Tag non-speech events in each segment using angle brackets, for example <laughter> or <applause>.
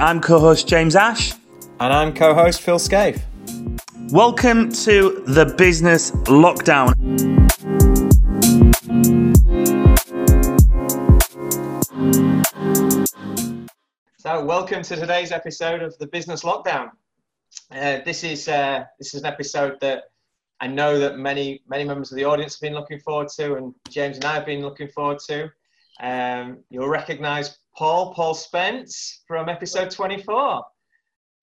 I'm co host James Ash. And I'm co host Phil Scaife. Welcome to the Business Lockdown. So, welcome to today's episode of the Business Lockdown. Uh, this is uh, this is an episode that I know that many many members of the audience have been looking forward to, and James and I have been looking forward to. Um, you'll recognise Paul Paul Spence from episode 24,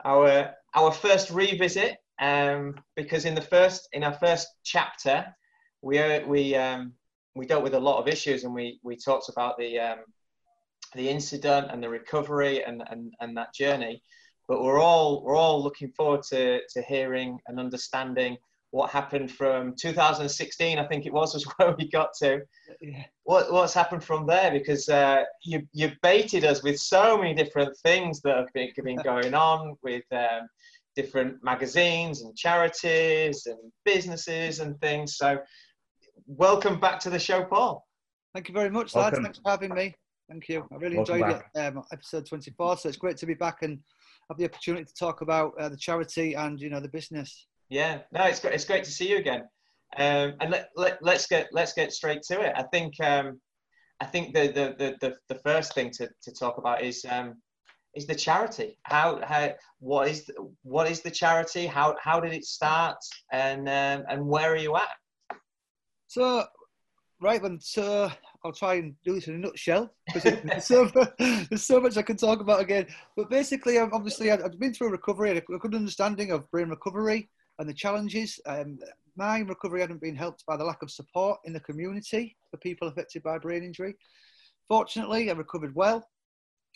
our our first revisit. Um, because in the first in our first chapter, we uh, we um, we dealt with a lot of issues, and we we talked about the um, the incident and the recovery and, and, and that journey. But we're all we're all looking forward to, to hearing and understanding what happened from 2016, I think it was, was <laughs> where we got to. Yeah. What, what's happened from there? Because uh, you, you baited us with so many different things that have been, been <laughs> going on with um, different magazines and charities and businesses and things. So, welcome back to the show, Paul. Thank you very much, lads. Thanks for having me. Thank you. I really welcome enjoyed back. it. Um, episode 24. So it's great to be back and have the opportunity to talk about uh, the charity and you know the business. Yeah, no, it's great. It's great to see you again. Um, and let, let, let's get let's get straight to it. I think um, I think the, the the, the the first thing to, to talk about is um, is the charity. How how what is the, what is the charity? How how did it start? And um, and where are you at? So right then, so I'll try and do this in a nutshell because there's, so, <laughs> there's so much I can talk about again. But basically, obviously, I've been through recovery, and a good understanding of brain recovery and the challenges. Um, my recovery hadn't been helped by the lack of support in the community for people affected by brain injury. Fortunately, I recovered well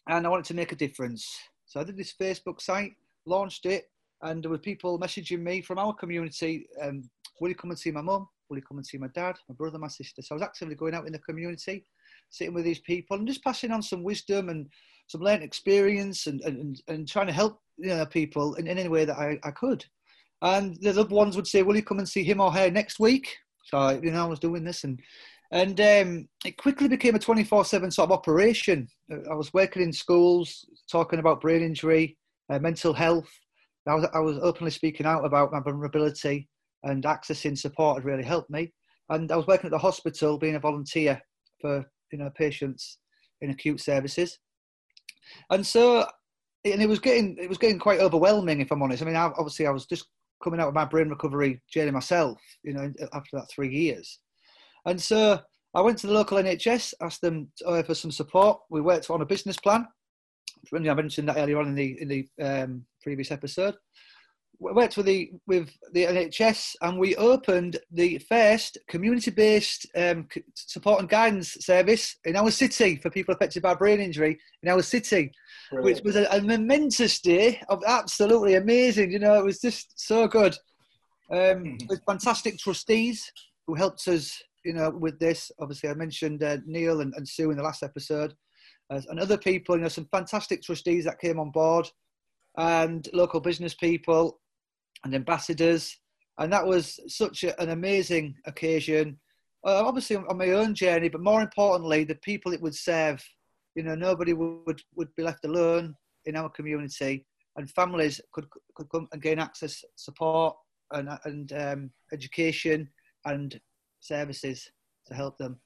and I wanted to make a difference. So I did this Facebook site, launched it, and there were people messaging me from our community um, Will you come and see my mum? Will you come and see my dad, my brother, my sister? So I was actively going out in the community, sitting with these people and just passing on some wisdom and some learned experience and, and, and trying to help you know, people in, in any way that I, I could. And the loved ones would say, "Will you come and see him or her next week?" So you know, I was doing this, and and um, it quickly became a twenty-four-seven sort of operation. I was working in schools, talking about brain injury, uh, mental health. I was I was openly speaking out about my vulnerability, and accessing support had really helped me. And I was working at the hospital, being a volunteer for you know patients in acute services, and so and it was getting it was getting quite overwhelming if I'm honest. I mean, obviously I was just coming out of my brain recovery journey myself, you know, after that three years. And so I went to the local NHS, asked them for some support. We worked on a business plan. I mentioned that earlier on in the in the um, previous episode. We worked with the with the NHS, and we opened the first community-based um, support and guidance service in our city for people affected by brain injury in our city. Brilliant. which was a, a, momentous day of absolutely amazing. You know, it was just so good. Um, mm-hmm. with fantastic trustees who helped us, you know, with this. Obviously, I mentioned uh, Neil and, and, Sue in the last episode, uh, and other people. You know, some fantastic trustees that came on board, and local business people, and ambassadors, and that was such a, an amazing occasion. Uh, obviously, on my own journey, but more importantly, the people it would serve you know, nobody would, would be left alone in our community and families could, could come and gain access, support and, and um, education and services to help them.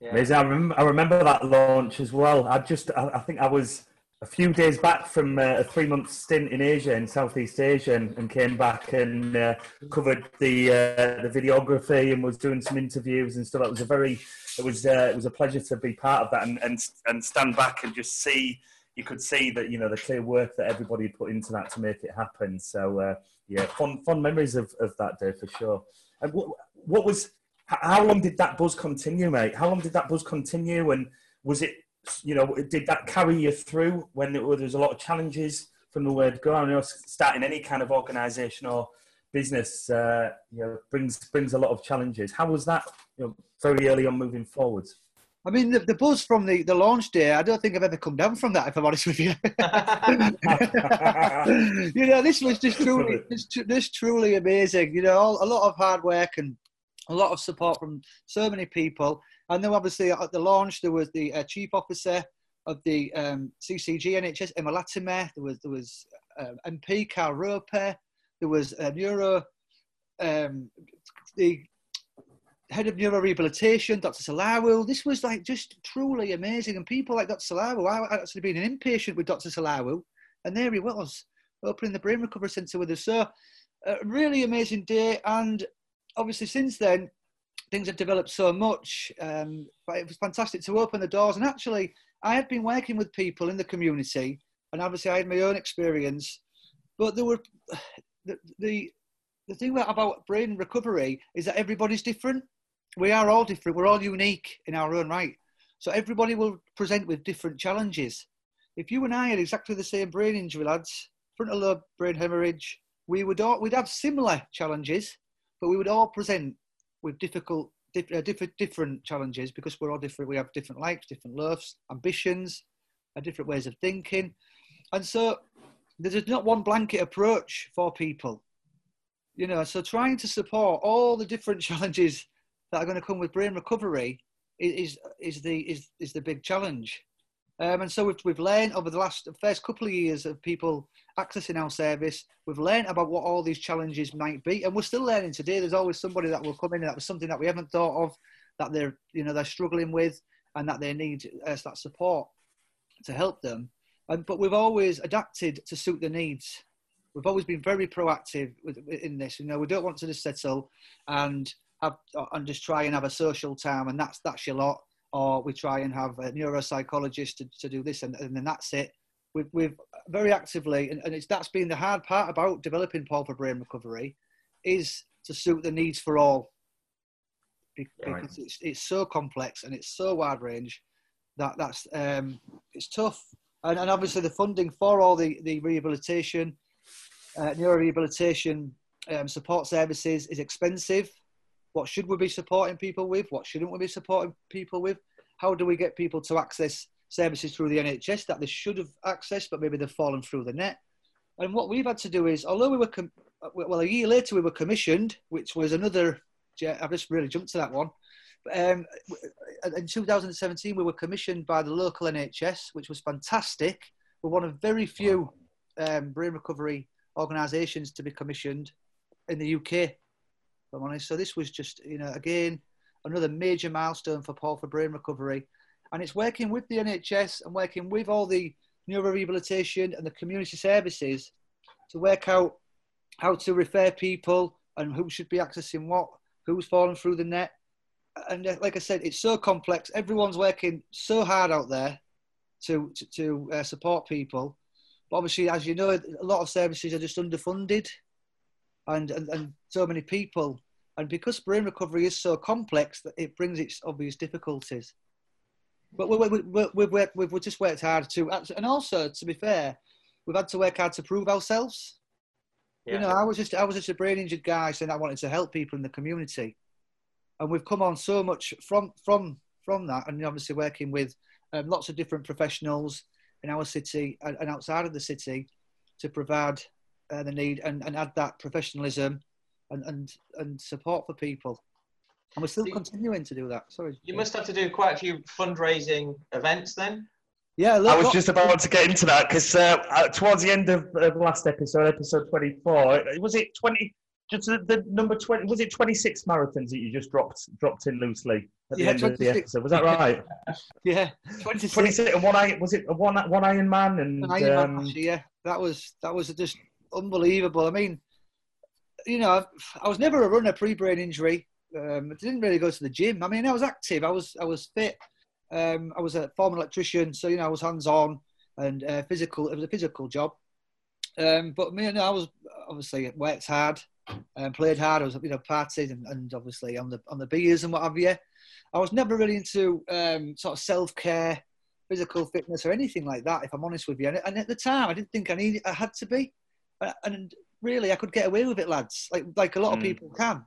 Yeah. Amazing. I remember, I remember that launch as well. I just, I, I think I was a few days back from uh, a three month stint in Asia, in Southeast Asia, and, and came back and uh, covered the uh, the videography and was doing some interviews and stuff. It was a very, it was uh, it was a pleasure to be part of that and, and and stand back and just see. You could see that you know the clear work that everybody put into that to make it happen. So uh, yeah, fun fun memories of, of that day for sure. And what, what was how long did that buzz continue, mate? How long did that buzz continue, and was it you know, did that carry you through when there was a lot of challenges from the word go? I know starting any kind of organisation or business, uh, you know, brings brings a lot of challenges. How was that, you know, very early on moving forwards? I mean, the, the buzz from the, the launch day, I don't think I've ever come down from that, if I'm honest with you. <laughs> you know, this was just truly, this, this truly amazing. You know, a lot of hard work and a lot of support from so many people. And then obviously at the launch, there was the uh, chief officer of the um, CCG NHS, Emma Latimer, there was, there was uh, MP Carl Rope, there was a neuro, um, the head of neuro rehabilitation, Dr. Salawu. This was like just truly amazing. And people like Dr. Salawu, I actually been an inpatient with Dr. Salawu, and there he was, opening the brain recovery centre with us. So, a really amazing day. And obviously, since then, things have developed so much. Um, but it was fantastic to open the doors. And actually, I had been working with people in the community, and obviously, I had my own experience. But there were <sighs> the, the the thing about brain recovery is that everybody's different we are all different. We're all unique in our own right. So everybody will present with different challenges. If you and I had exactly the same brain injury, lads, frontal lobe brain hemorrhage, we would all we'd have similar challenges, but we would all present with difficult, uh, different, different challenges because we're all different. We have different likes, different loves, ambitions, uh, different ways of thinking, and so there's not one blanket approach for people. You know, so trying to support all the different <laughs> challenges that are going to come with brain recovery is is the is is the big challenge. Um, and so we've, we've learned over the last first couple of years of people accessing our service, we've learned about what all these challenges might be, and we're still learning today. There's always somebody that will come in that was something that we haven't thought of, that they're you know they're struggling with, and that they need uh, that support to help them. And, but we've always adapted to suit the needs. We've always been very proactive with, in this. You know, we don't want to just settle and have, and just try and have a social time, and that's that's your lot. Or we try and have a neuropsychologist to, to do this, and, and then that's it. We've, we've very actively, and, and it's that's been the hard part about developing Paul for Brain Recovery, is to suit the needs for all. Because right. it's, it's so complex and it's so wide range that that's um, it's tough. And, and obviously the funding for all the, the rehabilitation, uh, neuro rehabilitation um, support services is expensive. What should we be supporting people with? What shouldn't we be supporting people with? How do we get people to access services through the NHS that they should have accessed, but maybe they've fallen through the net? And what we've had to do is, although we were, com- well, a year later we were commissioned, which was another, I've just really jumped to that one. Um, in 2017, we were commissioned by the local NHS, which was fantastic. We're one of very few um, brain recovery organisations to be commissioned in the UK. I'm honest. So this was just, you know, again, another major milestone for Paul for brain recovery. And it's working with the NHS and working with all the neurorehabilitation and the community services to work out how to refer people and who should be accessing what, who's fallen through the net. And uh, like I said, it's so complex. Everyone's working so hard out there to, to, to uh, support people. But obviously, as you know, a lot of services are just underfunded and, and, and so many people. And because brain recovery is so complex, that it brings its obvious difficulties. But we, we, we, we've, worked, we've, we've just worked hard to, and also to be fair, we've had to work hard to prove ourselves. Yeah. You know, I was just I was just a brain injured guy saying I wanted to help people in the community, and we've come on so much from from from that, and obviously working with um, lots of different professionals in our city and, and outside of the city to provide uh, the need and, and add that professionalism and, and, and support for people. And we're still continuing to do that. Sorry. You must have to do quite a few fundraising events then. Yeah, look, I was just about to get into that because uh, uh, towards the end of the last episode, episode 24, was it 20? Just the, the, number 20, was it 26 marathons that you just dropped dropped in loosely at the yeah, end 26. of the episode? Was that right? <laughs> yeah, 26. 26 and one was it one, one Iron Man? And, Iron um, Man, actually, yeah. That was, that was a just unbelievable. I mean, you know, I was never a runner pre-brain injury. Um, I didn't really go to the gym. I mean, I was active. I was I was fit. Um, I was a former electrician, so you know, I was hands-on and uh, physical. It was a physical job. Um, but me, you know, I was obviously worked hard and played hard. I was you know partied and, and, obviously on the on the beers and what have you. I was never really into um, sort of self-care, physical fitness or anything like that. If I'm honest with you, and, and at the time, I didn't think I needed. I had to be and really, I could get away with it, lads. Like like a lot mm. of hmm. people can.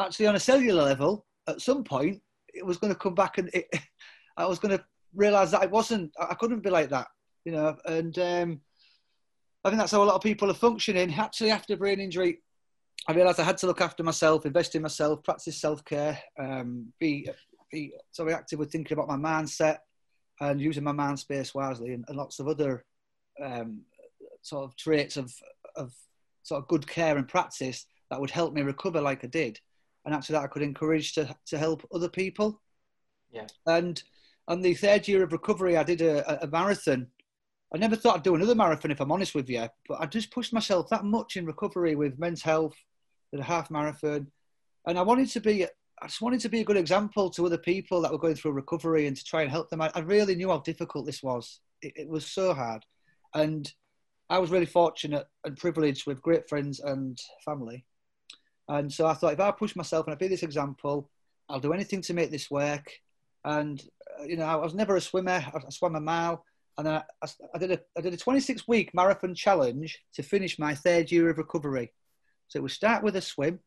Actually, on a cellular level, at some point, it was going to come back, and it, <laughs> I was going to realise that it wasn't. I couldn't be like that, you know. And um, I think that's how a lot of people are functioning. Actually, after brain injury, I realised I had to look after myself, invest in myself, practice self care, um, be be so active with thinking about my mindset, and using my mind space wisely and, and lots of other um, sort of traits of, of sort of good care and practice that would help me recover like I did. And actually that I could encourage to, to help other people. Yeah. And on the third year of recovery, I did a, a marathon. I never thought I'd do another marathon, if I'm honest with you, but I just pushed myself that much in recovery with men's health, did a half marathon. And I wanted to be I just wanted to be a good example to other people that were going through recovery and to try and help them. I, I really knew how difficult this was. It, it, was so hard. And I was really fortunate and privileged with great friends and family. And so I thought if I push myself and I be this example, I'll do anything to make this work. And, uh, you know, I was never a swimmer. I, I swam a mile. And I, I, I, did a, I did a 26 week marathon challenge to finish my third year of recovery. So it would start with a swim.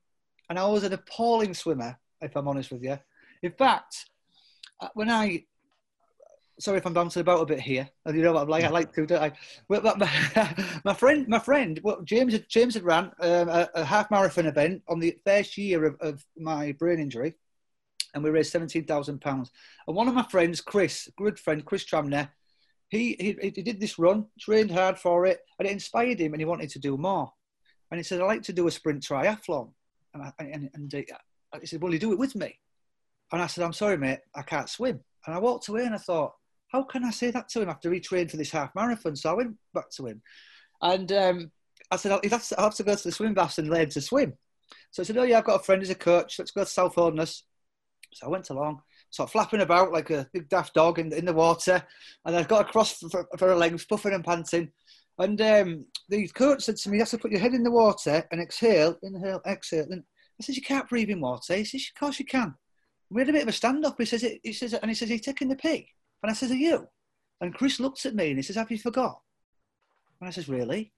And I was an appalling swimmer if I'm honest with you. In fact, uh, when I sorry if I'm bouncing about a bit here. You know what I'm like. I like to, don't I? My, <laughs> my friend, my friend, well, James, James had ran um, a, a, half marathon event on the first year of, of my brain injury, and we raised seventeen thousand pounds. And one of my friends, Chris, good friend, Chris Tramner, he, he he did this run, trained hard for it, and it inspired him, and he wanted to do more. And he said, "I like to do a sprint triathlon," and I, and, and uh, he said, Will you do it with me? And I said, I'm sorry, mate, I can't swim. And I walked away and I thought, How can I say that to him after he trained for this half marathon? So I went back to him. And um, I said, I'll, I'll have to go to the swim baths and learn to swim. So I said, Oh, yeah, I've got a friend who's a coach. Let's go to South Ordnance. So I went along, sort of flapping about like a big daft dog in, in the water. And I got across for, for, a legs, puffing and panting. And um, the coach said to me, You have to put your head in the water and exhale, inhale, exhale. And I said, you can't breathe in water. He says, of course you can. We had a bit of a stand-up. He says, he says, and he says, are you taking the pee? And I says, are you? And Chris looks at me and he says, have you forgot? And I says, really?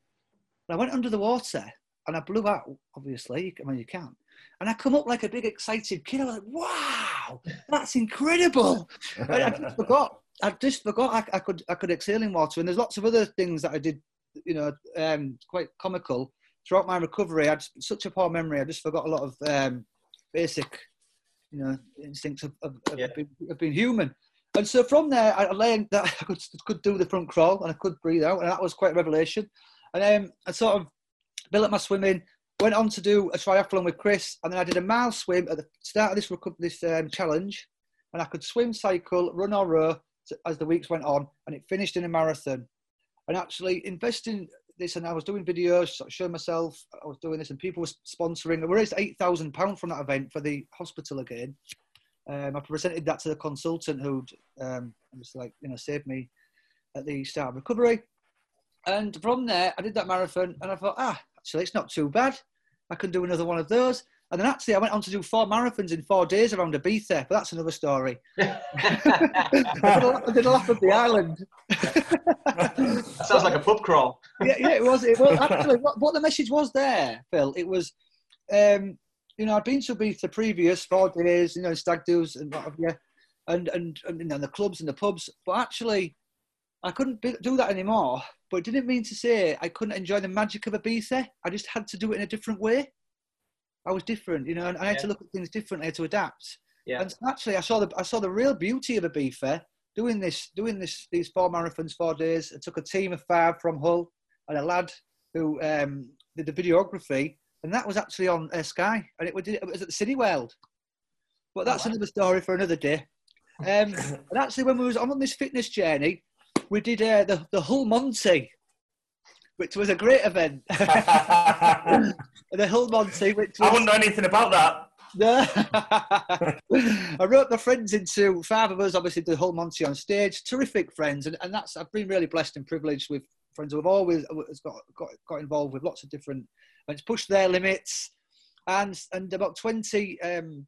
And I went under the water and I blew out, obviously. I mean, you can't. And I come up like a big excited kid. I was like, wow, that's incredible. I, I just forgot. I just forgot I, I, could I could exhale in water. And there's lots of other things that I did, you know, um, quite comical throughout my recovery, I had such a poor memory. I just forgot a lot of um, basic, you know, instincts of, of, yeah. being, of, being, human. And so from there, I learned that <laughs> I could, could do the front crawl and I could breathe out, and that was quite a revelation. And then I sort of built up my swimming, went on to do a triathlon with Chris, and then I did a mile swim at the start of this this um, challenge, and I could swim, cycle, run or row as the weeks went on, and it finished in a marathon. And actually, investing this and I was doing videos, showing myself. I was doing this, and people were sponsoring. We raised eight thousand pound from that event for the hospital again. Um, I presented that to the consultant who'd um, was like, you know, saved me at the start of recovery. And from there, I did that marathon, and I thought, ah, actually, it's not too bad. I can do another one of those. And then actually, I went on to do four marathons in four days around Ibiza, but that's another story. <laughs> <laughs> I did a lap of the island. sounds like a pub crawl. yeah, yeah, it was. It was actually what, what the message was there, Phil. It was, um, you know, I'd been to Ibiza previous four days, you know, stag do's and what have you, and and, and you know, the clubs and the pubs, but actually, I couldn't be, do that anymore. But it didn't mean to say I couldn't enjoy the magic of Ibiza. I just had to do it in a different way. I was different, you know, and I had yeah. to look at things differently, to adapt. Yeah. And actually, I saw the I saw the real beauty of Ibiza doing this, doing this, these four marathons, four days. I took a team of five from Hull and a lad who um, did the videography, and that was actually on uh, Sky, and it was, it was at the Cineworld. But that's oh, wow. another story for another day. Um, <coughs> and actually, when we was on this fitness journey, we did uh, the the Hull Monty, which was a great event. <laughs> the Hull Monty, which was, I wouldn't know anything about that. <laughs> I wrote my friends into five of us, obviously the Hull Monty on stage, terrific friends, and, and that's I've been really blessed and privileged with friends who have always got, got got involved with lots of different pushed their limits, and and about twenty um,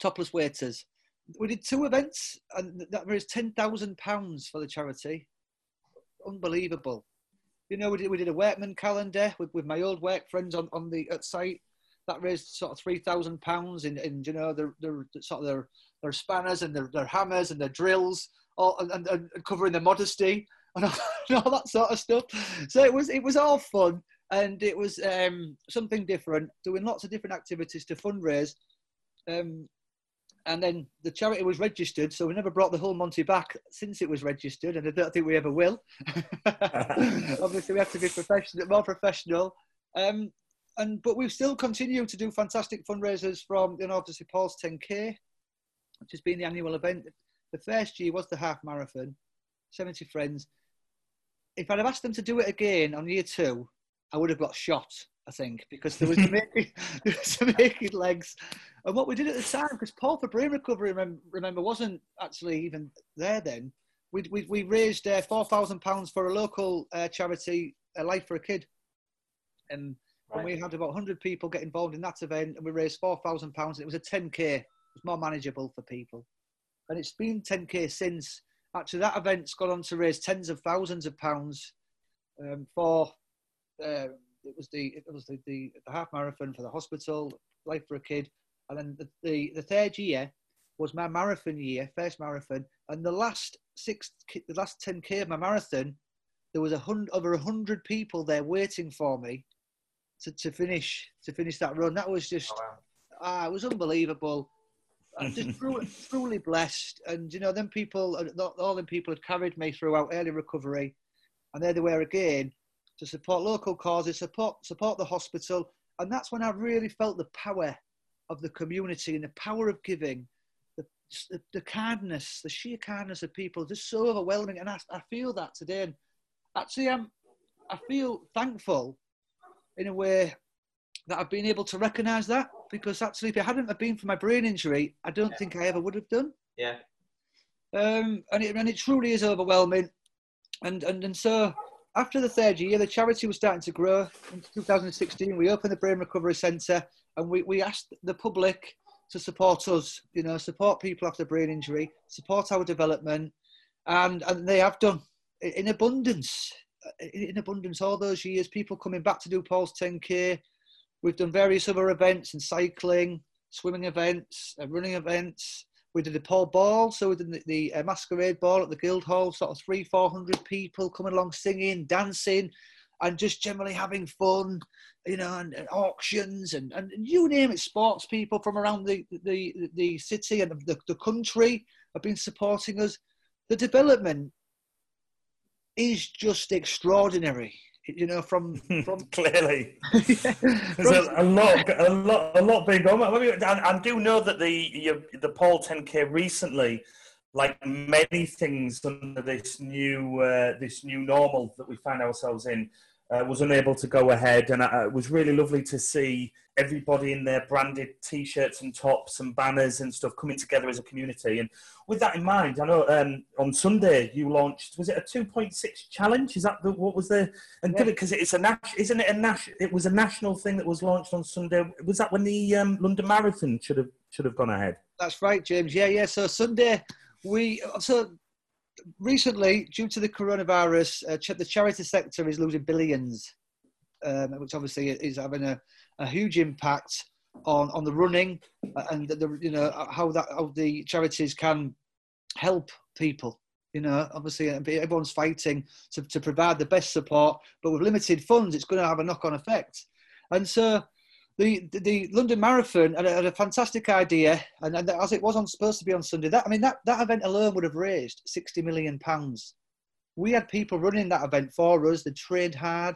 topless waiters. We did two events, and that raised ten thousand pounds for the charity. Unbelievable you know, we did, we did a workman calendar with, with my old work friends on, on the at site. That raised sort of three thousand pounds in, in you know their, their sort of their, their spanners and their, their hammers and their drills, all and, and, and covering their modesty and all, <laughs> and all, that sort of stuff. So it was it was all fun and it was um, something different, doing lots of different activities to fundraise. Um, and then the charity was registered, so we never brought the Hull Monty back since it was registered, and I don't think we ever will. <laughs> <laughs> Obviously, we have to be professional, more professional. Um, and but we've still continued to do fantastic fundraisers from, you know, obviously Paul's 10k, which has been the annual event. The first year was the half marathon, 70 friends. If I'd have asked them to do it again on year two, I would have got shot. I think, because there was making, <laughs> there was making legs. And what we did at the time, because Paul for Brain Recovery, remember, remember, wasn't actually even there then. We we, we raised uh, four thousand pounds for a local uh, charity, a Life for a Kid, and, right. and we had about hundred people get involved in that event, and we raised four thousand pounds. It was a ten k. It was more manageable for people, and it's been ten k since. Actually, that event's gone on to raise tens of thousands of pounds um, for. Uh, it was the it was the, the, the half marathon for the hospital, life for a kid, and then the, the, the third year was my marathon year, first marathon, and the last six, the last ten k of my marathon, there was a hundred over a hundred people there waiting for me to, to finish to finish that run. That was just oh, wow. ah, it was unbelievable. I'm just <laughs> truly, truly blessed, and you know, then people, all them people had carried me throughout early recovery, and there they were again to support local causes, support support the hospital, and that's when I really felt the power of the community and the power of giving, the, the, the kindness, the sheer kindness of people, just so overwhelming. And I, I feel that today. And actually, I'm, I feel thankful in a way that I've been able to recognise that because actually, if it hadn't have been for my brain injury, I don't yeah. think I ever would have done. Yeah. Um, and it and it truly is overwhelming, and and and so after the third year, the charity was starting to grow. In 2016, we opened the Brain Recovery Centre and we, we asked the public to support us, you know, support people after brain injury, support our development. And, and they have done in abundance, in abundance all those years, people coming back to do Paul's 10K. We've done various other events and cycling, swimming events, uh, running events. We did the Paul Ball, so we did the, the uh, masquerade ball at the Guildhall, sort of three, four hundred people coming along singing, dancing, and just generally having fun, you know, and, and auctions and, and you name it, sports people from around the, the, the city and the, the country have been supporting us. The development is just extraordinary you know, from from <laughs> clearly. yeah. <laughs> There's a, a, lot, a lot, a lot being going on. I, I do know that the the Paul 10K recently, like many things under this new uh, this new normal that we find ourselves in, uh, was unable to go ahead, and uh, it was really lovely to see everybody in their branded T-shirts and tops and banners and stuff coming together as a community. And with that in mind, I know um, on Sunday you launched was it a two point six challenge? Is that the, what was the and yeah. because it's a national, isn't it a national? It was a national thing that was launched on Sunday. Was that when the um, London Marathon should have should have gone ahead? That's right, James. Yeah, yeah. So Sunday we so recently, due to the coronavirus, uh, the charity sector is losing billions, um, which obviously is having a, a huge impact on, on the running uh, and the, the, you know uh, how that how the charities can help people. You know, obviously everyone's fighting to, to provide the best support, but with limited funds, it's going to have a knock-on effect. And so the, the, London Marathon had a, had a fantastic idea, and, and, as it was on, supposed to be on Sunday, that I mean that, that event alone would have raised sixty million pounds. We had people running that event for us. They trained hard,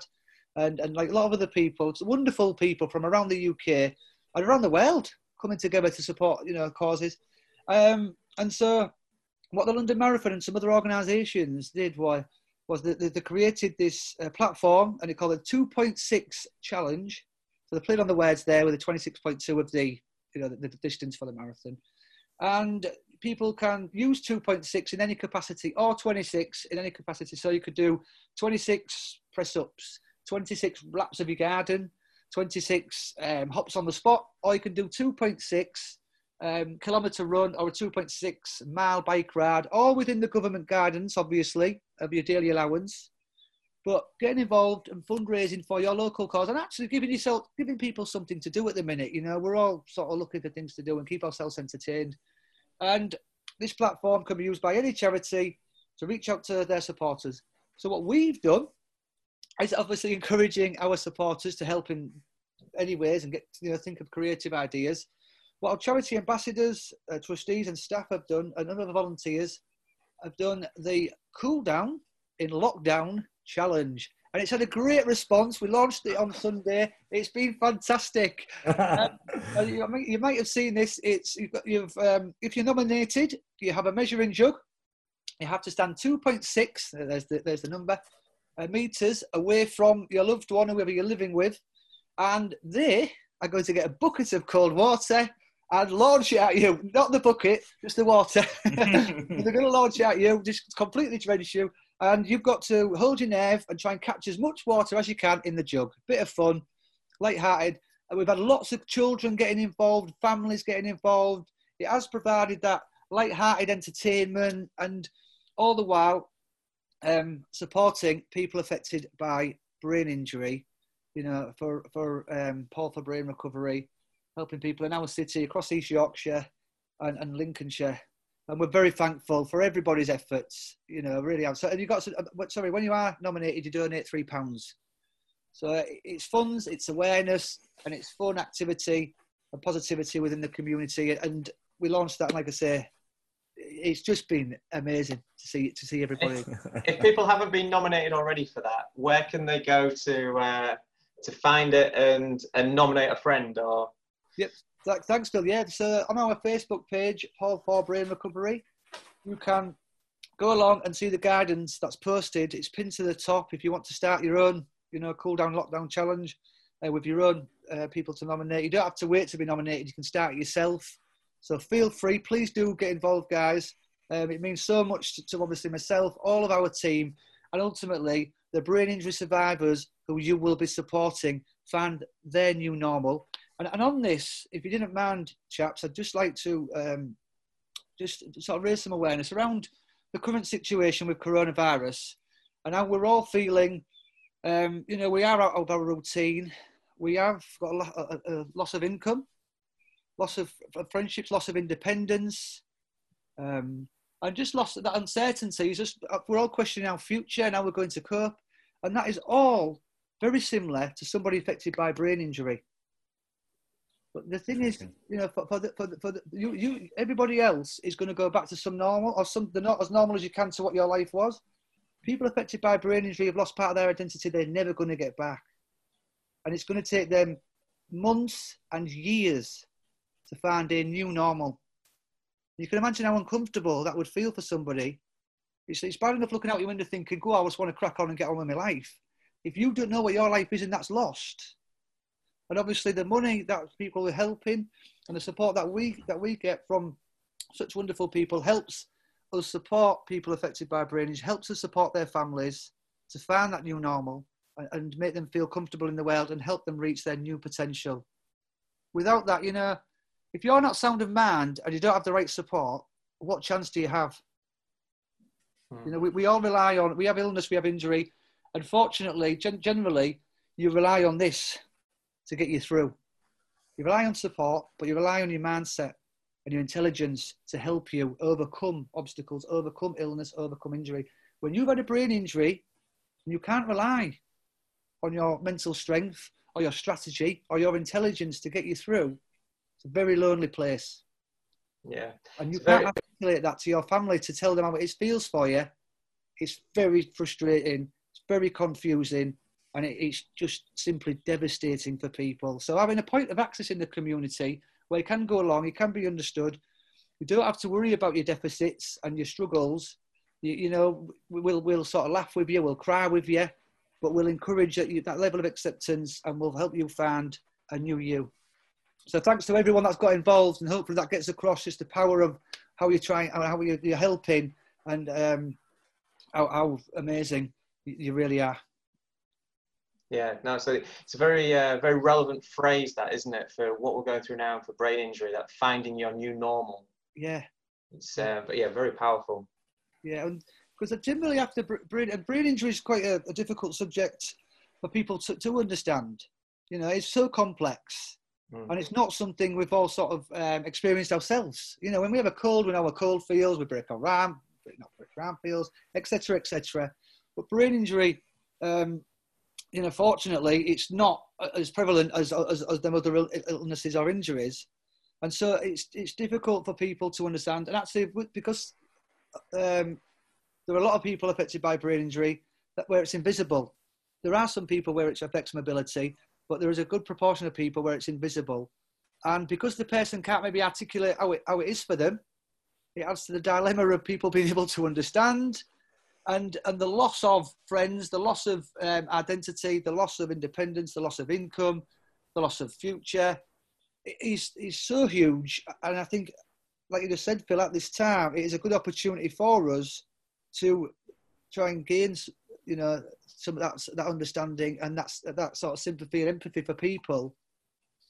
and, and like a lot of other people, wonderful people from around the UK and around the world coming together to support you know causes. Um, and so, what the London Marathon and some other organisations did was was that they, they created this uh, platform, and they called it 2.6 Challenge so they played on the words there with a 26.2 of the, you know, the, the distance for the marathon. And people can use 2.6 in any capacity or 26 in any capacity. So you could do 26 press ups, 26 laps of your garden, 26 um, hops on the spot, or you can do 2.6 um, kilometre run or a 2.6 mile bike ride, all within the government guidance, obviously, of your daily allowance. But getting involved and fundraising for your local cause and actually giving yourself giving people something to do at the minute you know we're all sort of looking for things to do and keep ourselves entertained. And this platform can be used by any charity to reach out to their supporters. So what we've done is obviously encouraging our supporters to help in any ways and get you know think of creative ideas what our charity ambassadors, uh, trustees, and staff have done, and other volunteers have done the cool down in lockdown challenge. And it's had a great response. We launched it on Sunday. It's been fantastic. <laughs> um, you, you, might have seen this. It's you've, got, you've um, if you're nominated, you have a measuring jug. You have to stand 2.6. There's the, there's the number uh, meters away from your loved one, whoever you're living with, and they are going to get a bucket of cold water and launch it at you. Not the bucket, just the water. <laughs> <laughs> They're going to launch it at you, just completely drench you, and you've got to hold your nerve and try and catch as much water as you can in the jug. Bit of fun, light-hearted. And we've had lots of children getting involved, families getting involved. It has provided that light-hearted entertainment, and all the while um, supporting people affected by brain injury, you know, for, for um, Paul for Brain Recovery, helping people in our city, across East Yorkshire and, and Lincolnshire. And we're very thankful for everybody's efforts, you know, really. So, and you got, uh, sorry, when you are nominated, you donate three pounds. So it's funds, it's awareness, and it's fun activity and positivity within the community. And we launched that, like I say, it's just been amazing to see to see everybody. If, if, people haven't been nominated already for that, where can they go to uh, to find it and and nominate a friend or? Yep, thanks, Bill. Yeah, so on our Facebook page, Paul for Brain Recovery, you can go along and see the guidance that's posted. It's pinned to the top if you want to start your own, you know, cool down lockdown challenge uh, with your own uh, people to nominate. You don't have to wait to be nominated. You can start it yourself. So feel free, please do get involved, guys. Um, it means so much to, to, obviously myself, all of our team, and ultimately the brain injury survivors who you will be supporting find their new normal. And, and on this, if you didn't mind, chaps, I'd just like to um, just sort of raise some awareness around the current situation with coronavirus and how we're all feeling. Um, you know, we are out of our routine. We have got a, a, a loss of income loss of, friendships, loss of independence, um, and just lost that uncertainty. It's just uh, we're all questioning our future and how we're going to cope, and that is all very similar to somebody affected by brain injury. But the thing is, you know, for, for, the, for, the, for the, you, you, everybody else is going to go back to some normal or something not as normal as you can to what your life was. People affected by brain injury have lost part of their identity. They're never going to get back, and it's going to take them months and years to find a new normal. You can imagine how uncomfortable that would feel for somebody. It's, it's bad enough looking out your window thinking, go, I just want to crack on and get on with my life. If you don't know what your life is and that's lost, and obviously the money that people are helping and the support that we that we get from such wonderful people helps us support people affected by brain injury, helps us support their families to find that new normal and, and make them feel comfortable in the world and help them reach their new potential. Without that, you know, if you're not sound of mind and you don't have the right support, what chance do you have? Hmm. You know, we, we all rely on, we have illness, we have injury. Unfortunately, gen- generally, you rely on this to get you through. You rely on support, but you rely on your mindset and your intelligence to help you overcome obstacles, overcome illness, overcome injury. When you've had a brain injury, you can't rely on your mental strength or your strategy or your intelligence to get you through it's a very lonely place. Yeah. And you it's can't very... articulate that to your family to tell them how it feels for you. It's very frustrating. It's very confusing. And it, it's just simply devastating for people. So having a point of access in the community where you can go along, you can be understood. You don't have to worry about your deficits and your struggles. You, you know, we'll, we'll sort of laugh with you, we'll cry with you, but we'll encourage that, you, that level of acceptance and we'll help you find a new you. So thanks to everyone that's got involved, and hopefully that gets across just the power of how you're trying, how you're, helping, and um, how, how, amazing you really are. Yeah, no, so it's a very, uh, very relevant phrase, that isn't it, for what we're going through now for brain injury, that finding your new normal. Yeah. It's, uh, but yeah, very powerful. Yeah, because I generally after brain, and brain injury is quite a, a difficult subject for people to, to understand. You know, it's so complex Mm. And it's not something we've all sort of um, experienced ourselves. You know, when we have a cold, we know our cold feels, we break our arm, not break our arm feels, etc., etc. But brain injury, um, you know, fortunately, it's not as prevalent as, as, as the other illnesses or injuries. and so it's it's difficult for people to understand. And actually, because um, there are a lot of people affected by brain injury that where it's invisible. There are some people where it affects mobility, but there is a good proportion of people where it's invisible. And because the person can't maybe articulate how it, how it is for them, it adds to the dilemma of people being able to understand and, and the loss of friends, the loss of um, identity, the loss of independence, the loss of income, the loss of future is, is so huge. And I think, like you just said, Phil, at this time, it is a good opportunity for us to try and gain, you know, some of that, that understanding and that's that sort of sympathy and empathy for people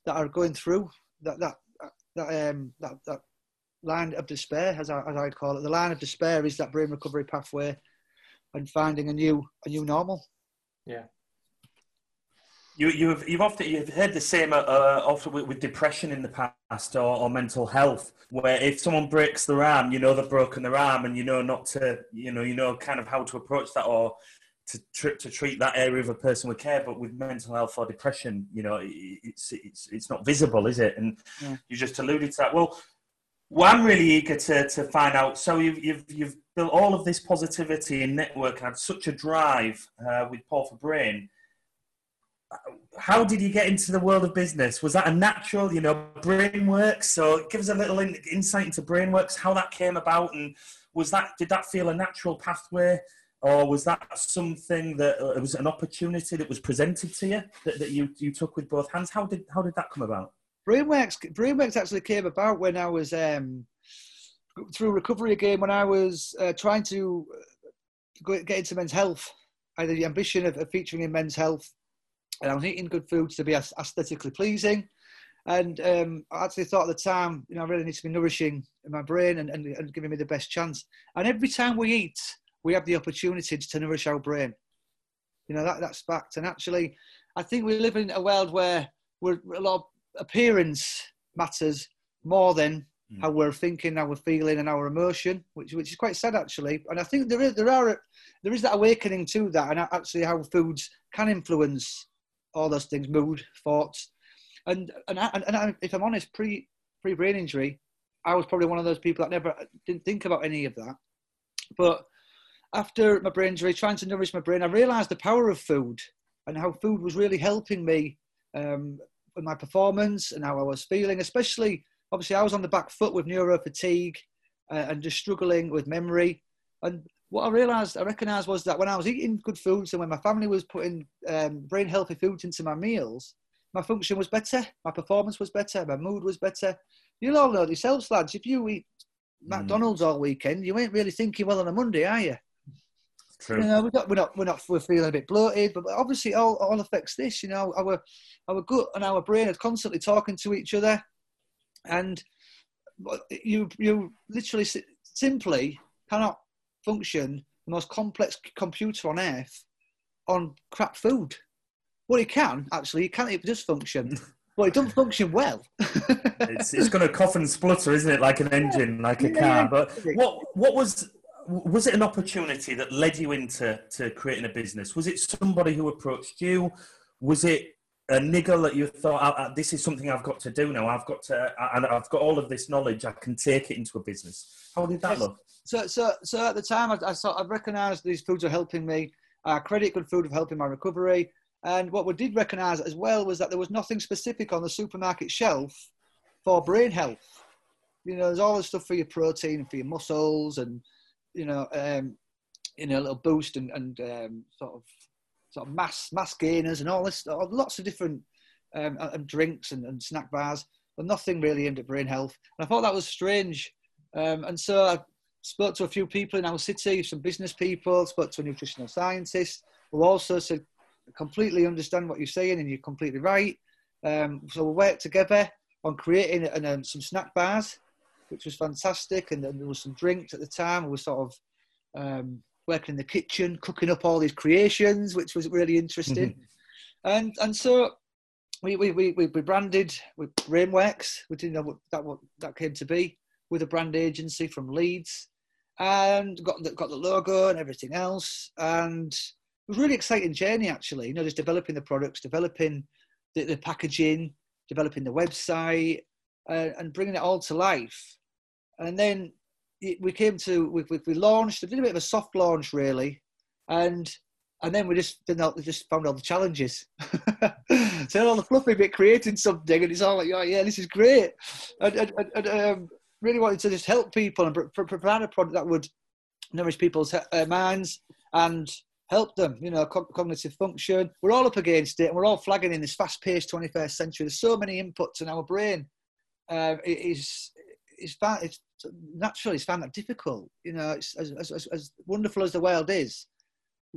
that are going through that that that um that, that line of despair, as I as I call it. The line of despair is that brain recovery pathway and finding a new a new normal. Yeah. You, you've, you've often you've heard the same uh, uh, often with, with, depression in the past or, or, mental health, where if someone breaks their arm, you know they've broken their arm, and you know not to, you know, you know kind of how to approach that or to tr- to treat that area of a person with care. But with mental health or depression, you know, it's it's it's not visible, is it? And yeah. you just alluded to that. Well, well, I'm really eager to, to find out. So you've, you've, you've built all of this positivity and network, had such a drive uh, with Paul for Brain how did you get into the world of business? Was that a natural, you know, Brain BrainWorks? So give us a little in, insight into BrainWorks, how that came about, and was that did that feel a natural pathway, or was that something that uh, it was an opportunity that was presented to you that, that you you took with both hands? How did how did that come about? BrainWorks BrainWorks actually came about when I was um, through recovery again when I was uh, trying to uh, get into men's health. I had the ambition of, of featuring in men's health and I was eating good foods to be aesthetically pleasing. And um, I actually thought at the time, you know, I really need to be nourishing my brain and, and, and giving me the best chance. And every time we eat, we have the opportunity to nourish our brain. You know, that, that's fact. And actually, I think we live in a world where we're, a lot of appearance matters more than mm. how we're thinking, how we're feeling, and our emotion, which which is quite sad actually. And I think there is there are there is that awakening to that, and actually how foods can influence all those things, mood, thoughts. And and, I, and I, if I'm honest, pre pre brain injury, I was probably one of those people that never didn't think about any of that. But after my brain injury, trying to nourish my brain, I realised the power of food and how food was really helping me um, with my performance and how I was feeling. Especially, obviously, I was on the back foot with neuro fatigue uh, and just struggling with memory. And what I realised, I recognised was that when I was eating good foods and when my family was putting um, brain healthy foods into my meals, my function was better, my performance was better, my mood was better. You'll all know yourselves, lads. If you eat mm. McDonald's all weekend, you ain't really thinking well on a Monday, are you? True. You know, we're not, we're not, we're not, we're feeling a bit bloated, but obviously all, all affects this. You know, our, our gut and our brain are constantly talking to each other, and you, you literally simply cannot function the most complex computer on earth on crap food. Well, it can actually. It can. It does function, <laughs> but it doesn't function well. it's it's going to cough and splutter, isn't it? Like an engine, like a car. But what what was was it an opportunity that led you into to creating a business? Was it somebody who approached you? Was it a niggle that you thought, this is something I've got to do now. I've got to, and I've got all of this knowledge. I can take it into a business. How did that yes. look? So, so, so at the time, I, I saw, I recognised these foods are helping me. Uh, credit good food of helping my recovery. And what we did recognise as well was that there was nothing specific on the supermarket shelf for brain health. You know, there's all the stuff for your protein, for your muscles, and you know, um, you know, a little boost and, and um, sort of sort of mass mass gainers and all this, lots of different um, and drinks and, and, snack bars, but nothing really aimed at brain health. And I thought that was strange. Um, and so I spoke to a few people in our city, some business people, spoke to a nutritional scientist who also said, completely understand what you're saying and you're completely right. Um, so we worked together on creating and, um, some snack bars, which was fantastic. And, and, there was some drinks at the time. We were sort of um, working in the kitchen, cooking up all these creations, which was really interesting. Mm-hmm. And and so we we, we, we branded with BrainWorks. We didn't know what that what that came to be with a brand agency from Leeds, and got the, got the logo and everything else. And it was really exciting journey actually. You know, just developing the products, developing the, the packaging, developing the website, uh, and bringing it all to life. And then it, we came to we, we, we launched. We did a bit of a soft launch really, and and then we just then just found all the challenges. <laughs> so all the fluffy bit creating something, and it's all like, oh, yeah, this is great, and, and, and um, really wanted to just help people and provide a product that would nourish people's uh, minds and help them. You know, co- cognitive function. We're all up against it, and we're all flagging in this fast-paced 21st century. There's so many inputs in our brain. Uh, it is it's, it's naturally it's found that difficult. You know, it's, as, as, as wonderful as the world is,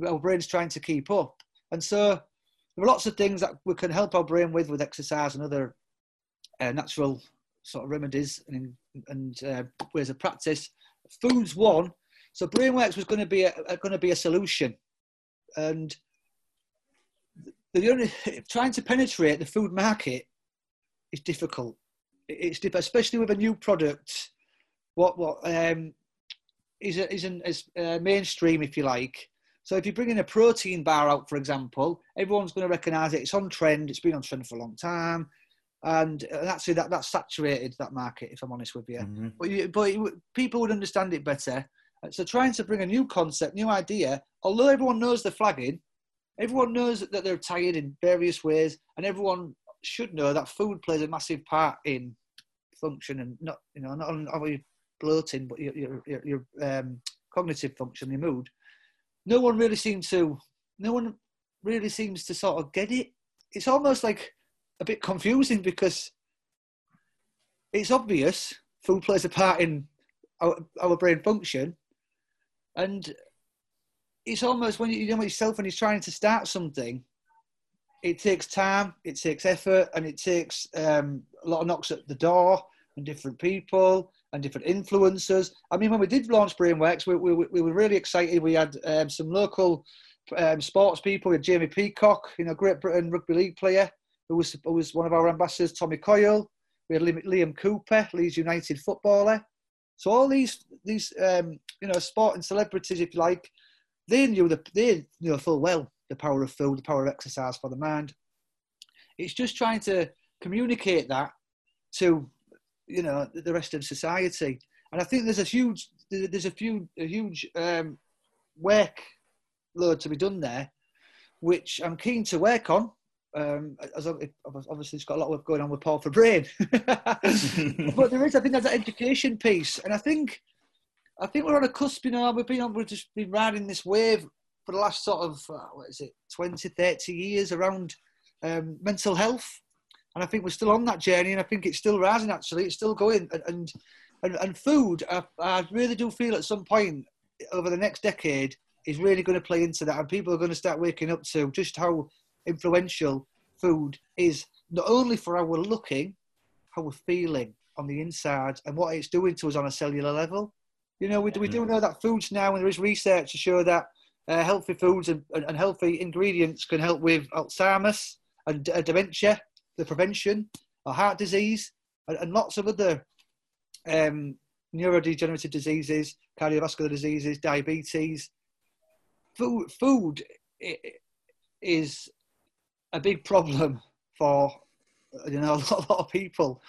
our brain's trying to keep up. And so there are lots of things that we can help our brain with, with exercise and other uh, natural sort of remedies and, and uh, ways of practice. Food's one. So BrainWorks was going to be a, a going to be a solution, and the only <laughs> trying to penetrate the food market is difficult. It's difficult, especially with a new product. What what um, is isn't as uh, mainstream, if you like. So if you bring in a protein bar out, for example, everyone's going to recognise it. It's on trend. It's been on trend for a long time, and actually that that's saturated that market. If I'm honest with you, mm-hmm. but you, but people would understand it better. So trying to bring a new concept, new idea, although everyone knows the flagging, everyone knows that they're tired in various ways, and everyone should know that food plays a massive part in function and not you know not only bloating but your your, your, um, cognitive function, your mood no one really seems to no one really seems to sort of get it. It's almost like a bit confusing because it's obvious food plays a part in our, our brain function, and it's almost when you, you know yourself when you're trying to start something, it takes time, it takes effort, and it takes um, a lot of knocks at the door and different people and different influencers. I mean, when we did launch BrainWorks, we, we, we were really excited. We had um, some local um, sports people. We had Jamie Peacock, you know, Great Britain rugby league player, who was, who was one of our ambassadors, Tommy Coyle. We had Liam Cooper, Leeds United footballer. So all these, these um, you know, sporting celebrities, if you like, they knew, the, they knew full well the power of food, the power of exercise for the mind. It's just trying to communicate that to you know the rest of society. And I think there's a huge there's a few a huge um, work load to be done there, which I'm keen to work on. Um, as obviously it's got a lot of work going on with Paul for Brain, <laughs> but there is I think there's an education piece, and I think I think we're on a cusp. You know, we've been on we've just been riding this wave for the last sort of uh, what is it 20, 30 years around um, mental health and I think we're still on that journey, and I think it's still rising. Actually, it's still going, and and, and food. I, I really do feel at some point over the next decade is really going to play into that, and people are going to start waking up to just how influential food is, not only for how we're looking, how we're feeling on the inside, and what it's doing to us on a cellular level. You know, we, we do know that foods now, and there is research to show that uh, healthy foods and, and, healthy ingredients can help with Alzheimer's and uh, dementia the prevention of heart disease and, and lots of other um, neurodegenerative diseases, cardiovascular diseases, diabetes. Food, food is a big problem <laughs> for you know a <laughs> lot, a lot of people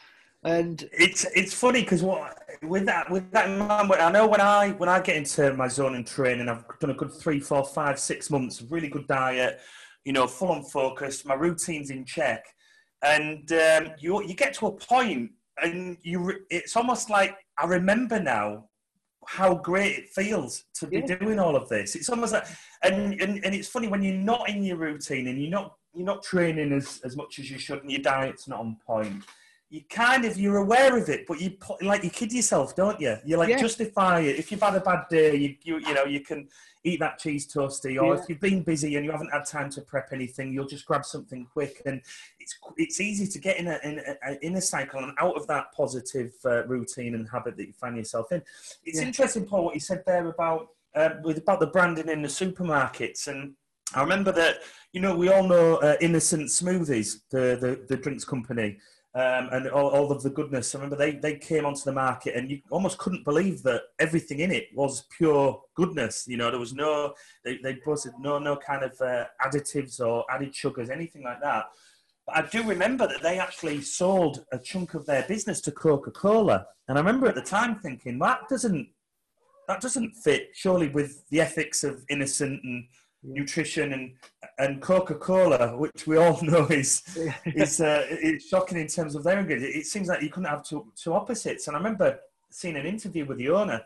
and it's it's funny because what with that with that in mind, I know when I when I get into my zone and training, I've done a good three, four, five, six months, of really good diet, you know, full on focus, my routine's in check and um, you you get to a point, and you it's almost like I remember now how great it feels to be yeah. doing all of this. It's almost like, and, and and it's funny when you're not in your routine and you're not you're not training as as much as you should, and your diet's not on point you kind of you're aware of it, but you like you kid yourself, don't you? You like yeah. justify it. If you've had a bad day, you, you you know you can eat that cheese toasty, or yeah. if you've been busy and you haven't had time to prep anything, you'll just grab something quick, and it's it's easy to get in a in a, in a cycle and out of that positive uh, routine and habit that you find yourself in. It's yeah. interesting, Paul, what you said there about uh, with about the branding in the supermarkets and. I remember that, you know, we all know uh, Innocent Smoothies, the, the, the drinks company um, and all, all, of the goodness. I remember they, they came onto the market and you almost couldn't believe that everything in it was pure goodness. You know, there was no, they, they boasted no, no kind of uh, additives or added sugars, anything like that. But I do remember that they actually sold a chunk of their business to Coca Cola, and I remember at the time thinking that doesn't that doesn't fit surely with the ethics of innocent and nutrition and and Coca Cola, which we all <laughs> know is is uh, it's shocking in terms of their ingredients. It seems like you couldn't have two two opposites. And I remember seeing an interview with the owner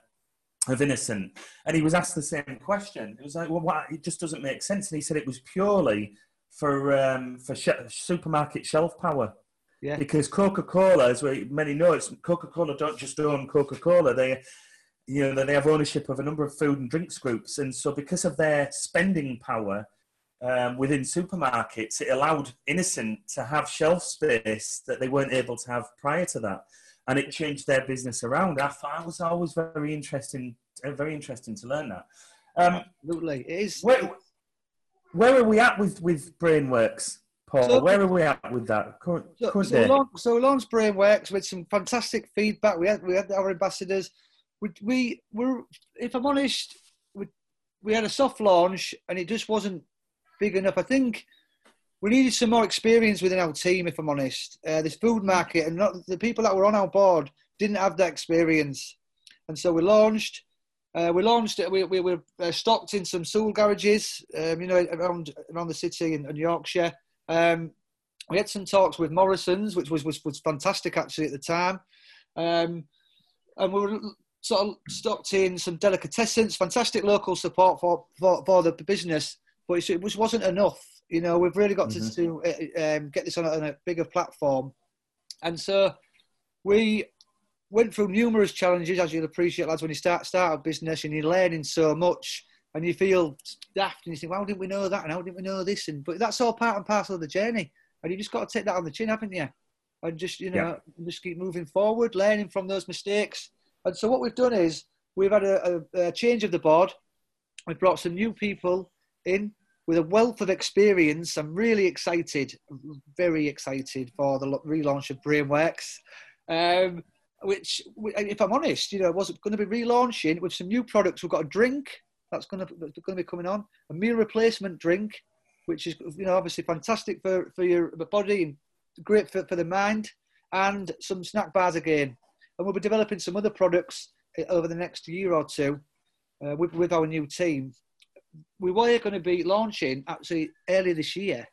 of Innocent, and he was asked the same question. It was like, well, what? It just doesn't make sense. And he said it was purely for um, for sh- supermarket shelf power. Yeah. Because Coca Cola, as we many know, it's Coca Cola don't just own Coca Cola. They you know, they have ownership of a number of food and drinks groups. And so, because of their spending power um, within supermarkets, it allowed Innocent to have shelf space that they weren't able to have prior to that. And it changed their business around. I thought it was always very interesting, uh, very interesting to learn that. Um, Absolutely, it is. Where, where, are we at with with Brainworks, Paul? So, where are we at with that current, so, so, launch, so launched Brainworks with some fantastic feedback. We had we had our ambassadors we, we were, if I'm honest, we, we had a soft launch and it just wasn't big enough. I think we needed some more experience within our team, if I'm honest. Uh, this food market and not, the people that were on our board didn't have that experience. And so we launched. Uh, we launched. We, we were uh, stocked in some Soul garages, um, you know, around around the city in, in Yorkshire. Um, we had some talks with Morrison's, which was was, was fantastic actually at the time. Um, and we were sort of stocked in some delicatessens, fantastic local support for, for, for the business, but it just wasn't enough. You know, we've really got mm-hmm. to, to uh, um, get this on a, on a, bigger platform. And so we went through numerous challenges, as you'll appreciate, lads, when you start, start a business and you're learning so much and you feel daft and you think, well, how didn't we know that? And how didn't we know this? And But that's all part and parcel of the journey. And you just got to take that on the chin, haven't you? And just, you know, yeah. just keep moving forward, learning from those mistakes and so what we've done is we've had a, a, a change of the board. We've brought some new people in with a wealth of experience. I'm really excited, very excited for the relaunch of Brainworks, um, which, if I'm honest, you know, was going to be relaunching with some new products. We've got a drink that's going to, that's going to be coming on, a meal replacement drink, which is, you know, obviously fantastic for, for your body and great for, for the mind, and some snack bars again and we'll be developing some other products eh, over the next year or two uh, with, with our new team. We were going to be launching actually earlier this year,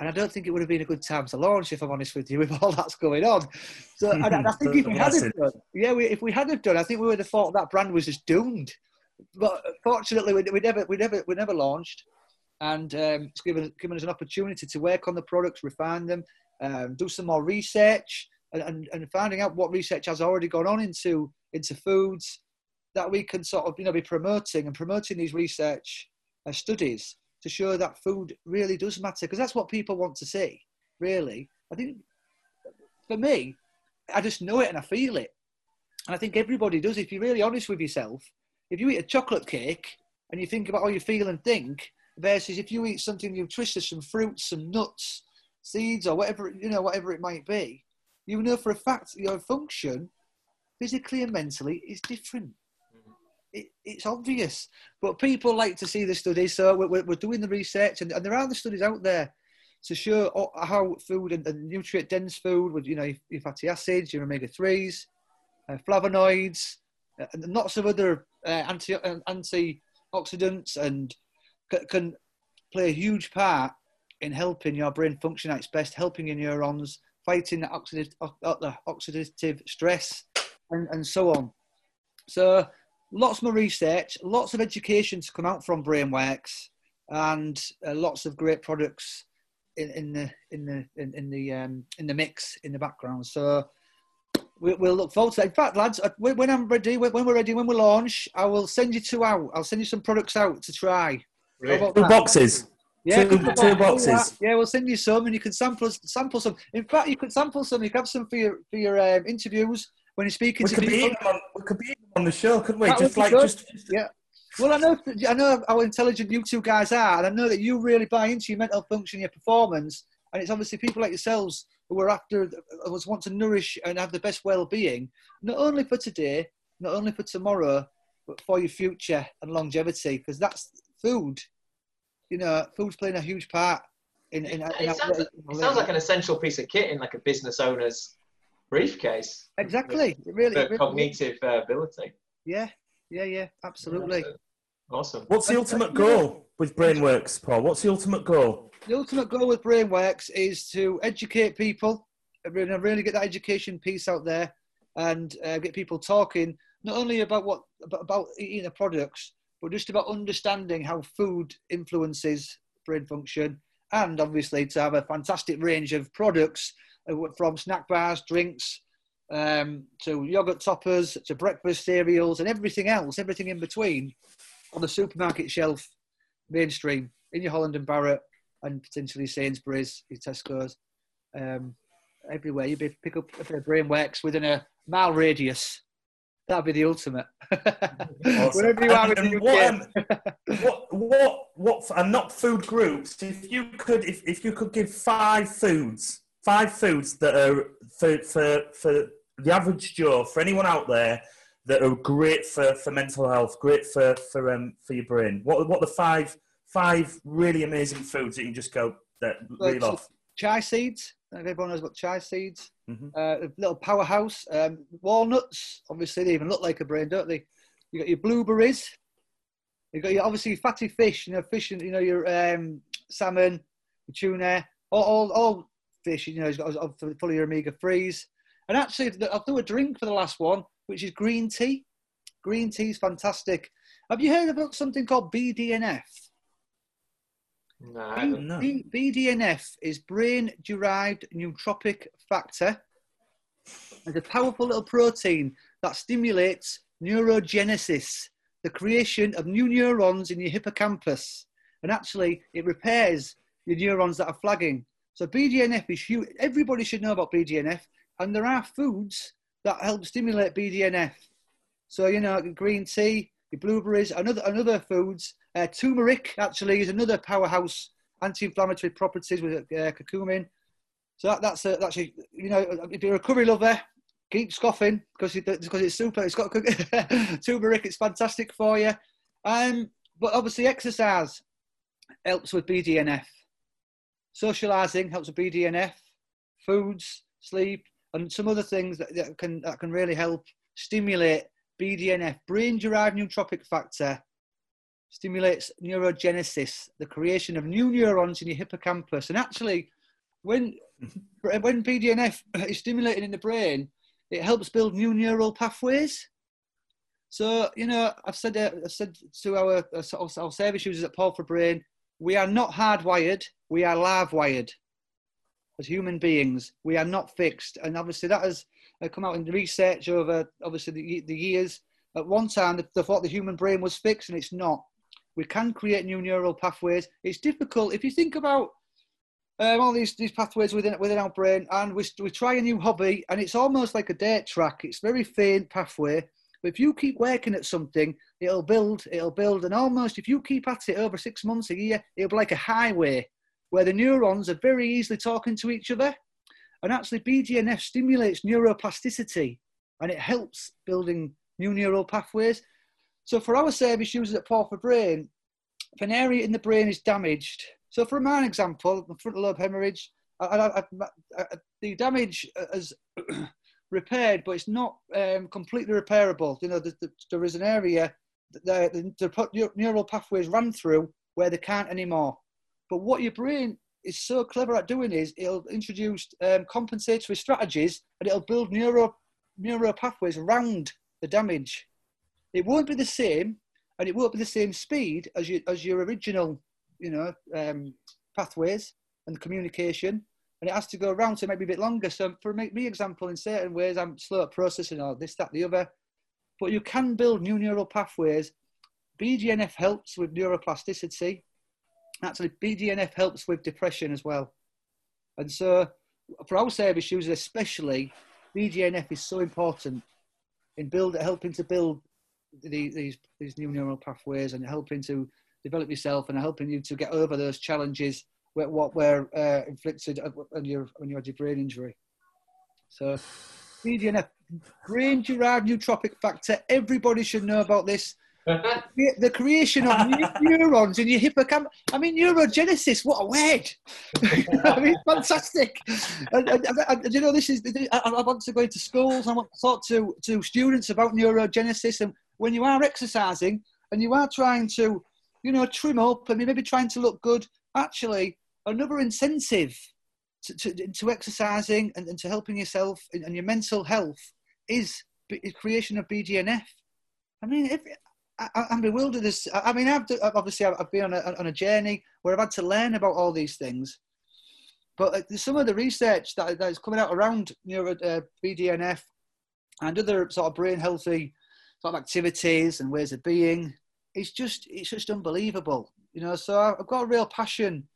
and I don't think it would have been a good time to launch, if I'm honest with you, <laughs> with all that's going on. So, and I, think if <laughs> we had done, yeah, we, if we had have done, I think we would have thought that brand was just doomed. But fortunately, we, we never, we never, we never launched, and um, it's given given us an opportunity to work on the products, refine them, um, do some more research, and, and finding out what research has already gone on into into foods that we can sort of you know be promoting and promoting these research uh, studies to show that food really does matter because that's what people want to see really. I think for me i just know it and i feel it. And i think everybody does. If you're really honest with yourself if you eat a chocolate cake and you think about how you feel and think versus if you eat something nutritious some fruits some nuts seeds or whatever you know whatever it might be you know for a fact your function, physically and mentally, is different. Mm-hmm. It, it's obvious, but people like to see the studies. So we're, we're doing the research, and, and, there are the studies out there to show how food and, and nutrient dense food with you know your fatty acids, your omega threes, uh, flavonoids, uh, and lots of other uh, anti uh, antioxidants, and c- can play a huge part in helping your brain function at its best, helping your neurons, fighting the oxidative, the oxidative stress, and, and so on. So lots more research, lots of education to come out from Brainworks, and uh, lots of great products in, in the in the in, in the um, in the mix in the background. So we, will look forward to that. In fact, lads, uh, when I'm ready, when we're ready, when we launch, I will send you two out. I'll send you some products out to try. Two boxes. Yeah, two, two boxes. Yeah, we'll send you some, and you can sample sample some. In fact, you could sample some. You can have some for your for your um, interviews when you're speaking we to could people. Be on, we could be on the show, couldn't we? That just like just, just yeah. Well, I know I know how intelligent you two guys are, and I know that you really buy into your mental function, your performance, and it's obviously people like yourselves who are after, who want to nourish and have the best well-being, not only for today, not only for tomorrow, but for your future and longevity, because that's food you know, food's playing a huge part In, in, in, it, sounds, it sounds like an essential piece of kit in like a business owner's briefcase. Exactly. It really, it really cognitive uh, ability. Yeah, yeah, yeah, absolutely. Yeah, awesome. What's the ultimate goal with BrainWorks, Paul? What's the ultimate goal? The ultimate goal with BrainWorks is to educate people, really, really get that education piece out there, and uh, get people talking not only about what about eating the products, but just about understanding how food influences brain function, and obviously to have a fantastic range of products uh, from snack bars, drinks, um, to yogurt toppers, to breakfast cereals, and everything else, everything in between, on the supermarket shelf, mainstream in your Holland and Barrett, and potentially Sainsbury's, your Tesco's, um, everywhere. You'd be pick up a BrainWorks within a mile radius. That'd be the ultimate. Awesome. Wherever you are and, what, um, what, what, what, and not food groups. If you could, if, if you could give five foods, five foods that are for, for, for the average Joe, for anyone out there that are great for, for mental health, great for, for, um, for your brain. What, what are the five, five really amazing foods that you can just go, that reel off? Chia seeds. Everyone knows about chia seeds. Mm-hmm. Uh, a little powerhouse. Um, walnuts. Obviously, they even look like a brain, don't they? You got your blueberries. You got your obviously fatty fish. You know, fish and you know your um, salmon, your tuna, all, all, all fish. You know, it's got full of your omega threes. And actually, I'll do a drink for the last one, which is green tea. Green tea is fantastic. Have you heard about something called BDNF? No, B- BDNF is brain-derived neurotrophic factor. It's a powerful little protein that stimulates neurogenesis, the creation of new neurons in your hippocampus. And actually, it repairs your neurons that are flagging. So BDNF is huge. Everybody should know about BDNF. And there are foods that help stimulate BDNF. So, you know, green tea, your blueberries, another, another foods uh, turmeric actually is another powerhouse anti-inflammatory properties with uh, curcumin. So that, that's a, that's a, you know if you're a curry lover, keep scoffing because it, because it's super. It's got <laughs> turmeric. It's fantastic for you. Um, but obviously exercise helps with BDNF. Socializing helps with BDNF. Foods, sleep, and some other things that, that can that can really help stimulate BDNF, brain-derived neurotrophic factor, stimulates neurogenesis, the creation of new neurons in your hippocampus. And actually, when when BDNF <laughs> is stimulated in the brain, it helps build new neural pathways. So you know, I've said uh, I've said to our, our, our service users at Paul for Brain, we are not hardwired, we are live wired. As human beings, we are not fixed, and obviously that has uh, come out in the research over obviously the, the years. At one time, they thought the human brain was fixed, and it's not. We can create new neural pathways. It's difficult if you think about um, all these, these pathways within within our brain, and we, we try a new hobby, and it's almost like a dirt track. It's very faint pathway, but if you keep working at something, it'll build, it'll build, and almost if you keep at it over six months, a year, it'll be like a highway where the neurons are very easily talking to each other. And actually, BDNF stimulates neuroplasticity, and it helps building new neural pathways. So for our service users at Paul for Brain, if an area in the brain is damaged, so for my example, the frontal lobe hemorrhage, I, I, I, the damage is <clears throat> repaired, but it's not um, completely repairable. You know, the, the, there is an area that the, the neural pathways run through where they can't anymore. But what your brain is so clever at doing is it'll introduce um, compensatory strategies and it'll build neuro, neuro pathways around the damage. It won't be the same, and it won't be the same speed as your as your original, you know, um, pathways and communication. And it has to go around, so it might be a bit longer. So for me, example, in certain ways, I'm slow at processing all this, that, the other. But you can build new neural pathways. BDNF helps with neuroplasticity. Actually, BDNF helps with depression as well. And so, for our service users especially, BDNF is so important in build, helping to build these, these, these new neural pathways and helping to develop yourself and helping you to get over those challenges where, what were uh, inflicted on your, on your brain injury. So, BDNF, brain derived neurotrophic factor. Everybody should know about this. <laughs> the creation of <laughs> neurons in your hippocampus. I mean, neurogenesis. What a word! <laughs> I mean, fantastic. And, and, and, you know, this is. I, I, want to go into schools. I want to talk to to students about neurogenesis. And when you are exercising and you are trying to, you know, trim up and maybe trying to look good, actually, another incentive to, to, to exercising and, and, to helping yourself and, and your mental health is, is creation of BDNF. I mean, if, I, am bewildered. As I mean, I've obviously I've been on a, on a journey where I've had to learn about all these things. But uh, some of the research that, that is coming out around neuro, uh, BDNF and other sort of brain healthy sort of activities and ways of being, it's just it's just unbelievable. You know, so I've got a real passion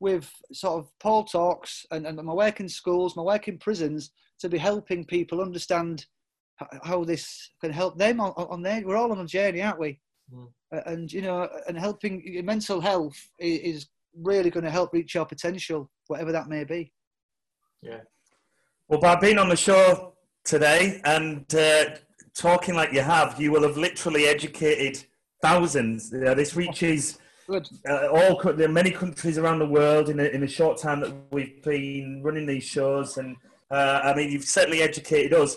with sort of Paul talks and, and my work in schools, my work in prisons to be helping people understand how this can help them on, on their. We're all on a journey, aren't we? Mm. And you know, and helping mental health is really going to help reach your potential, whatever that may be. Yeah. Well, by being on the show today and uh, talking like you have, you will have literally educated thousands. You know, this reaches Uh, all there are many countries around the world in a, in a short time that we've been running these shows, and uh, I mean, you've certainly educated us.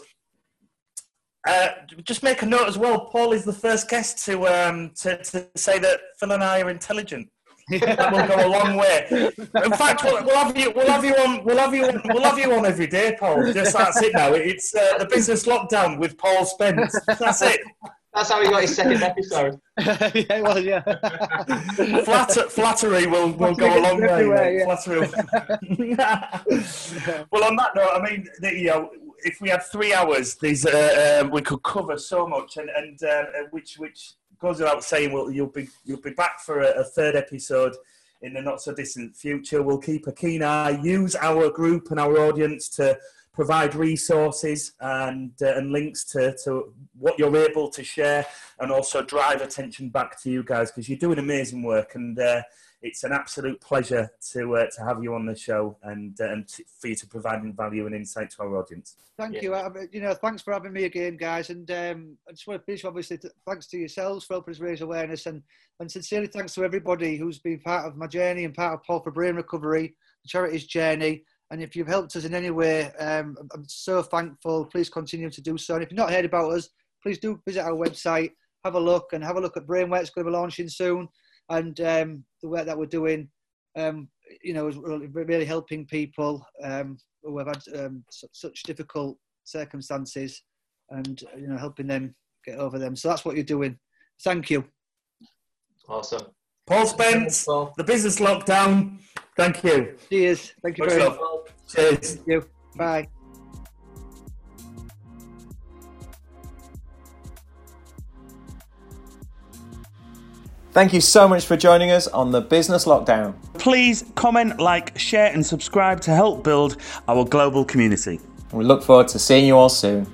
Uh, just make a note as well. Paul is the first guest to um, to, to say that Phil and I are intelligent. That will go a long way. In fact, we'll, we'll, have you, we'll have you on, we'll have you on, we'll have you on every day, Paul. Just that's it now. It's uh, the business lockdown with Paul Spence. That's it. That's how he got his second episode. <laughs> yeah, well, yeah. Flatter, flattery will, will go a long way. Yeah. Flattery. Will... well, on that note, I mean, the, you know, if we had three hours, these uh, um, we could cover so much, and and uh, which which goes without saying, well, you'll be you'll be back for a, a third episode in the not so distant future. We'll keep a keen eye. Use our group and our audience to provide resources and, uh, and links to, to what you're able to share and also drive attention back to you guys because you're doing amazing work and uh, it's an absolute pleasure to uh, to have you on the show and uh, and t- for you to provide value and insight to our audience. Thank yeah. you. Uh, you know, thanks for having me again, guys. And um, I just want to finish, obviously, t- thanks to yourselves for helping us raise awareness, and and sincerely thanks to everybody who's been part of my journey and part of Paul for Brain Recovery, the charity's journey. And if you've helped us in any way, um, I'm so thankful. Please continue to do so. And if you've not heard about us, please do visit our website, have a look, and have a look at Brainwork. It's going to be launching soon. And um, the work that we're doing, um, you know, is really helping people um, who have had um, such difficult circumstances and, you know, helping them get over them. So that's what you're doing. Thank you. Awesome. Paul Spence, the business lockdown. Thank you. Cheers. Thank you Much very much. Cheers. Thank you. Bye. Thank you so much for joining us on the Business Lockdown. Please comment, like, share, and subscribe to help build our global community. We look forward to seeing you all soon.